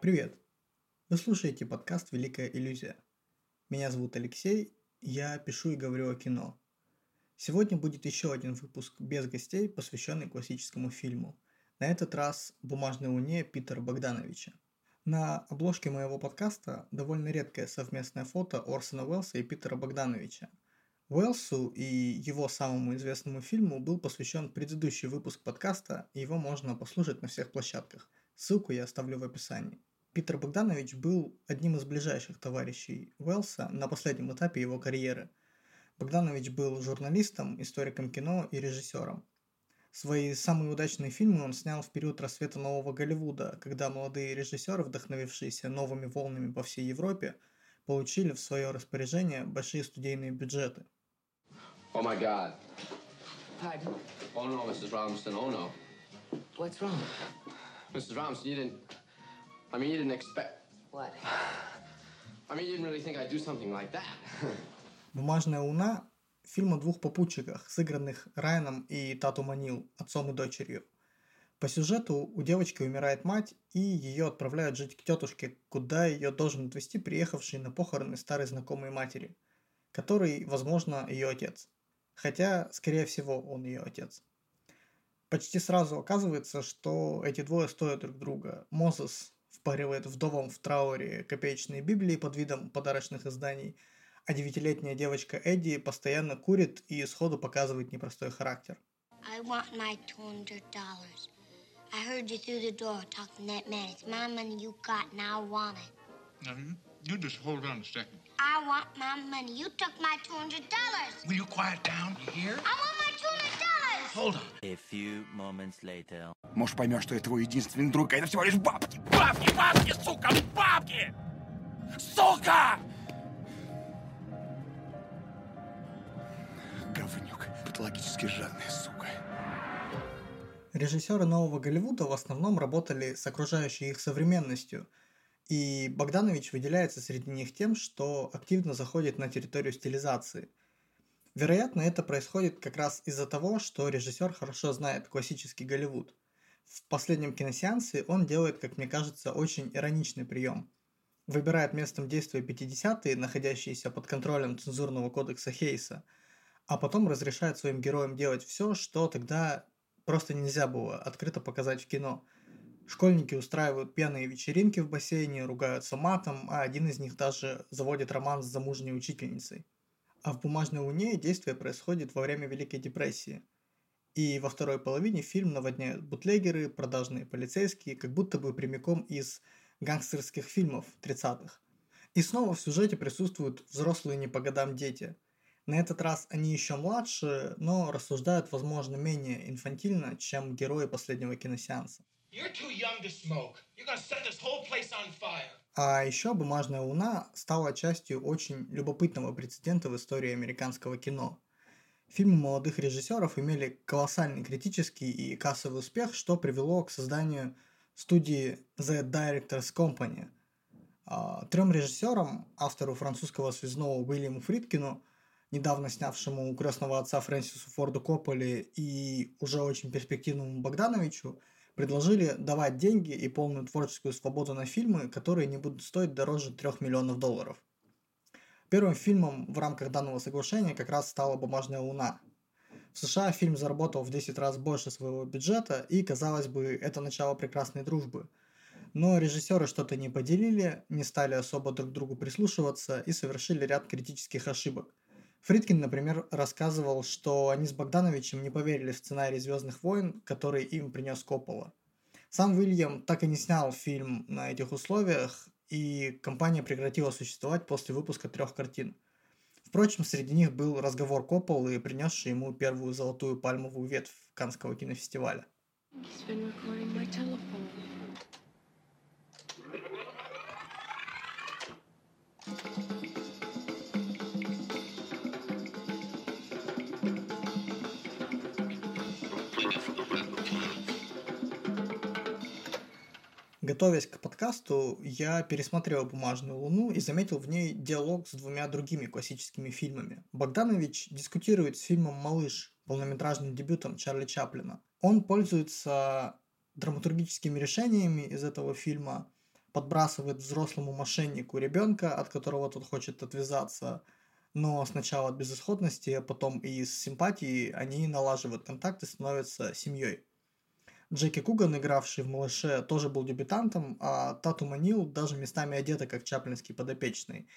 Привет! Вы слушаете подкаст «Великая иллюзия». Меня зовут Алексей, я пишу и говорю о кино. Сегодня будет еще один выпуск без гостей, посвященный классическому фильму. На этот раз «Бумажной луне» Питера Богдановича. На обложке моего подкаста довольно редкое совместное фото Орсона Уэллса и Питера Богдановича. Уэллсу и его самому известному фильму был посвящен предыдущий выпуск подкаста, и его можно послушать на всех площадках. Ссылку я оставлю в описании. Питер Богданович был одним из ближайших товарищей Уэллса на последнем этапе его карьеры. Богданович был журналистом, историком кино и режиссером. Свои самые удачные фильмы он снял в период рассвета нового Голливуда, когда молодые режиссеры, вдохновившиеся новыми волнами по всей Европе, получили в свое распоряжение большие студийные бюджеты. Oh my God. Pardon? Oh no, Mrs. Robinson. Oh no. What's wrong? Mrs. Robinson, you didn't. I mean, you didn't expect. What? I mean, you didn't really think I'd do something like that. «Бумажная луна» – фильм о двух попутчиках, сыгранных Райаном и Тату Манил, отцом и дочерью. По сюжету у девочки умирает мать, и ее отправляют жить к тетушке, куда ее должен отвезти приехавший на похороны старой знакомой матери, который, возможно, ее отец. Хотя, скорее всего, он ее отец. Почти сразу оказывается, что эти двое стоят друг друга. Мозес впаривает вдовам в трауре копеечные Библии под видом подарочных изданий, а девятилетняя девочка Эдди постоянно курит и сходу показывает непростой характер. I want my $200. I heard you through the door talking to that man. It's my money you got, and I want it. Now, you, you just hold on a second. I want my money. You took my $200. Will you quiet down? You hear? I want my $200. Hold on. A few moments later. Может, поймешь, что я твой единственный друг, а это всего лишь бабки. Бабки, бабки, сука, бабки! Сука! Говнюк, патологически жадная сука. Режиссеры нового Голливуда в основном работали с окружающей их современностью, и Богданович выделяется среди них тем, что активно заходит на территорию стилизации. Вероятно, это происходит как раз из-за того, что режиссер хорошо знает классический Голливуд. В последнем киносеансе он делает, как мне кажется, очень ироничный прием. Выбирает местом действия 50-е, находящиеся под контролем цензурного кодекса Хейса, а потом разрешает своим героям делать все, что тогда просто нельзя было открыто показать в кино. Школьники устраивают пьяные вечеринки в бассейне, ругаются матом, а один из них даже заводит роман с замужней учительницей. А в «Бумажной луне» действие происходит во время Великой депрессии. И во второй половине фильм наводняют бутлегеры, продажные полицейские, как будто бы прямиком из гангстерских фильмов 30-х. И снова в сюжете присутствуют взрослые не по годам дети – на этот раз они еще младше, но рассуждают, возможно, менее инфантильно, чем герои последнего киносеанса. You're too young to smoke. You're gonna set this whole place on fire. А еще «Бумажная луна» стала частью очень любопытного прецедента в истории американского кино. Фильмы молодых режиссеров имели колоссальный критический и кассовый успех, что привело к созданию студии The Directors Company. А, трем режиссерам, автору французского связного Уильяму Фридкину, недавно снявшему «Крестного отца» Фрэнсису Форду Копполи и уже очень перспективному Богдановичу, предложили давать деньги и полную творческую свободу на фильмы, которые не будут стоить дороже 3 миллионов долларов. Первым фильмом в рамках данного соглашения как раз стала «Бумажная луна». В США фильм заработал в 10 раз больше своего бюджета, и, казалось бы, это начало прекрасной дружбы. Но режиссеры что-то не поделили, не стали особо друг к другу прислушиваться и совершили ряд критических ошибок. Фридкин, например, рассказывал, что они с Богдановичем не поверили в сценарий «Звездных войн», который им принес Коппола. Сам Уильям так и не снял фильм на этих условиях, и компания прекратила существовать после выпуска трех картин. Впрочем, среди них был разговор Копполы, принесший ему первую золотую пальмовую ветвь Канского кинофестиваля. He's Готовясь к подкасту, я пересмотрел «Бумажную луну» и заметил в ней диалог с двумя другими классическими фильмами. Богданович дискутирует с фильмом «Малыш», полнометражным дебютом Чарли Чаплина. Он пользуется драматургическими решениями из этого фильма, подбрасывает взрослому мошеннику ребенка, от которого тот хочет отвязаться, но сначала от безысходности, а потом и из симпатии они налаживают контакт и становятся семьей. Джеки Куган, игравший в «Малыше», тоже был дебютантом, а Тату Манил даже местами одета как чаплинский подопечный.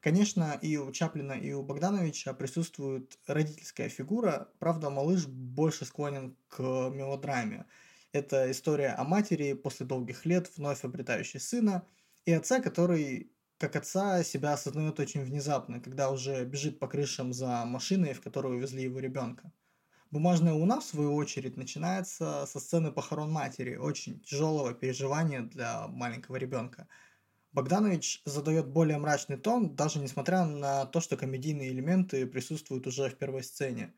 Конечно, и у Чаплина, и у Богдановича присутствует родительская фигура, правда, малыш больше склонен к мелодраме. Это история о матери, после долгих лет вновь обретающей сына, и отца, который как отца себя осознает очень внезапно, когда уже бежит по крышам за машиной, в которую увезли его ребенка. Бумажная луна, в свою очередь, начинается со сцены похорон матери, очень тяжелого переживания для маленького ребенка. Богданович задает более мрачный тон, даже несмотря на то, что комедийные элементы присутствуют уже в первой сцене.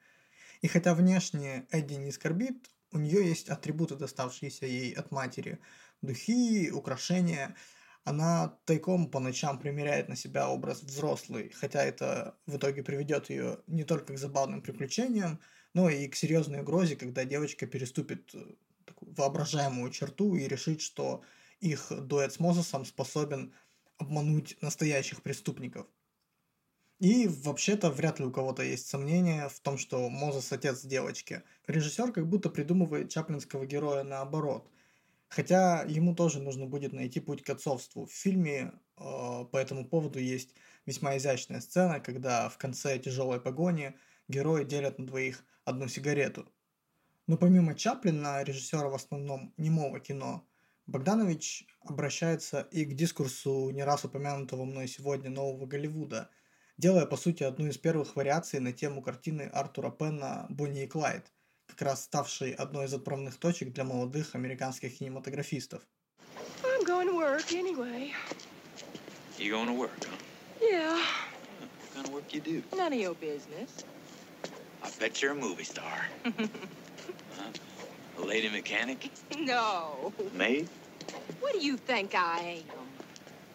И хотя внешне Эдди не скорбит, у нее есть атрибуты, доставшиеся ей от матери. Духи, украшения – она тайком по ночам примеряет на себя образ взрослый, хотя это в итоге приведет ее не только к забавным приключениям, но и к серьезной угрозе, когда девочка переступит э, такую воображаемую черту и решит, что их дуэт с Мозесом способен обмануть настоящих преступников. И вообще-то вряд ли у кого-то есть сомнения в том, что Мозес отец девочки. Режиссер как будто придумывает чаплинского героя наоборот. Хотя ему тоже нужно будет найти путь к отцовству. В фильме э, по этому поводу есть весьма изящная сцена, когда в конце тяжелой погони герои делят на двоих одну сигарету. Но помимо Чаплина, режиссера в основном немого кино, Богданович обращается и к дискурсу не раз упомянутого мной сегодня нового Голливуда, делая по сути одну из первых вариаций на тему картины Артура Пенна «Бонни и Клайд», как раз ставшей одной из отправных точек для молодых американских кинематографистов. I'm going to work anyway. You going to work, huh? Yeah, What kind of work you do? none of your business. I bet you're a movie star. huh? A lady mechanic? No. Maid? What do you think I am?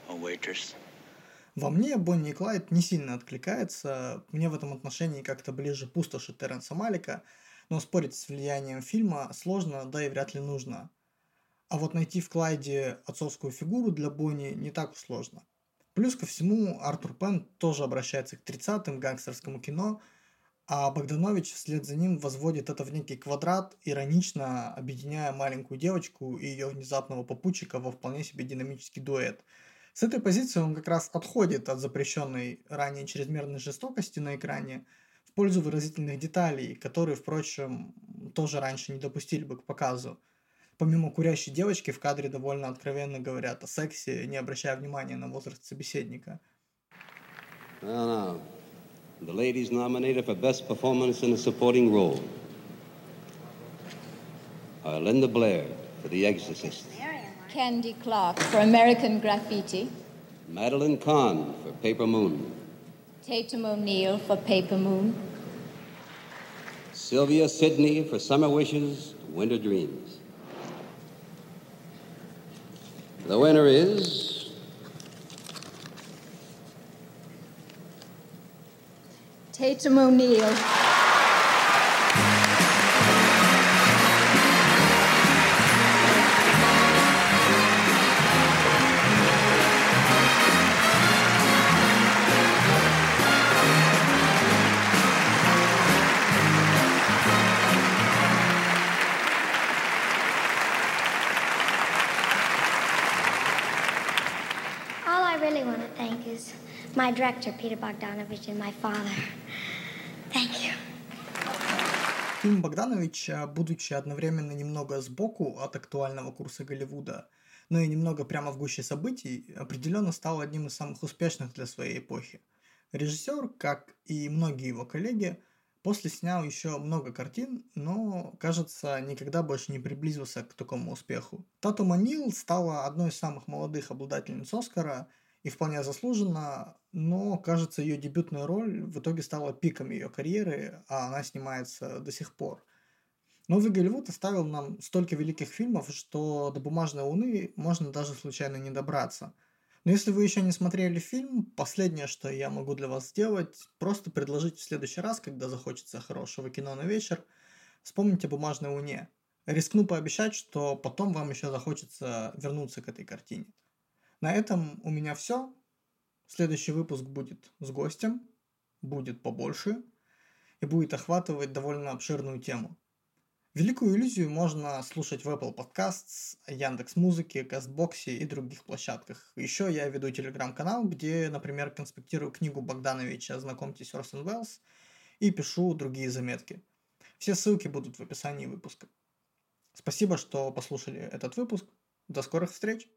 A waitress? Во мне Бонни и Клайд не сильно откликается, мне в этом отношении как-то ближе пустоши Терренса Малика, но спорить с влиянием фильма сложно, да и вряд ли нужно. А вот найти в Клайде отцовскую фигуру для Бонни не так уж сложно. Плюс ко всему, Артур Пен тоже обращается к 30-м гангстерскому кино, а Богданович вслед за ним возводит это в некий квадрат, иронично объединяя маленькую девочку и ее внезапного попутчика во вполне себе динамический дуэт. С этой позиции он как раз отходит от запрещенной ранее чрезмерной жестокости на экране в пользу выразительных деталей, которые, впрочем, тоже раньше не допустили бы к показу. Помимо курящей девочки в кадре довольно откровенно говорят о сексе, не обращая внимания на возраст собеседника. Well, now, the ladies nominated for Best Performance in a Supporting Role are Linda Blair for The Exorcist, Candy Clark for American Graffiti, Madeline Kahn for Paper Moon, Tatum O'Neill for Paper Moon, Sylvia Sidney for Summer Wishes, Winter Dreams. The winner is Tatum O'Neill. My director, Peter Bogdanovich, and my father. Thank you. Фильм Богдановича, будучи одновременно немного сбоку от актуального курса Голливуда, но и немного прямо в гуще событий, определенно стал одним из самых успешных для своей эпохи. Режиссер, как и многие его коллеги, после снял еще много картин, но, кажется, никогда больше не приблизился к такому успеху. Тату Манил стала одной из самых молодых обладательниц Оскара и вполне заслуженно, но, кажется, ее дебютная роль в итоге стала пиком ее карьеры, а она снимается до сих пор. Новый Голливуд оставил нам столько великих фильмов, что до «Бумажной луны» можно даже случайно не добраться. Но если вы еще не смотрели фильм, последнее, что я могу для вас сделать, просто предложить в следующий раз, когда захочется хорошего кино на вечер, вспомните о «Бумажной луне». Рискну пообещать, что потом вам еще захочется вернуться к этой картине. На этом у меня все. Следующий выпуск будет с гостем, будет побольше и будет охватывать довольно обширную тему. Великую иллюзию можно слушать в Apple Podcasts, Яндекс Музыке, Кастбоксе и других площадках. Еще я веду телеграм-канал, где, например, конспектирую книгу Богдановича «Знакомьтесь, Орсон Уэллс» и пишу другие заметки. Все ссылки будут в описании выпуска. Спасибо, что послушали этот выпуск. До скорых встреч!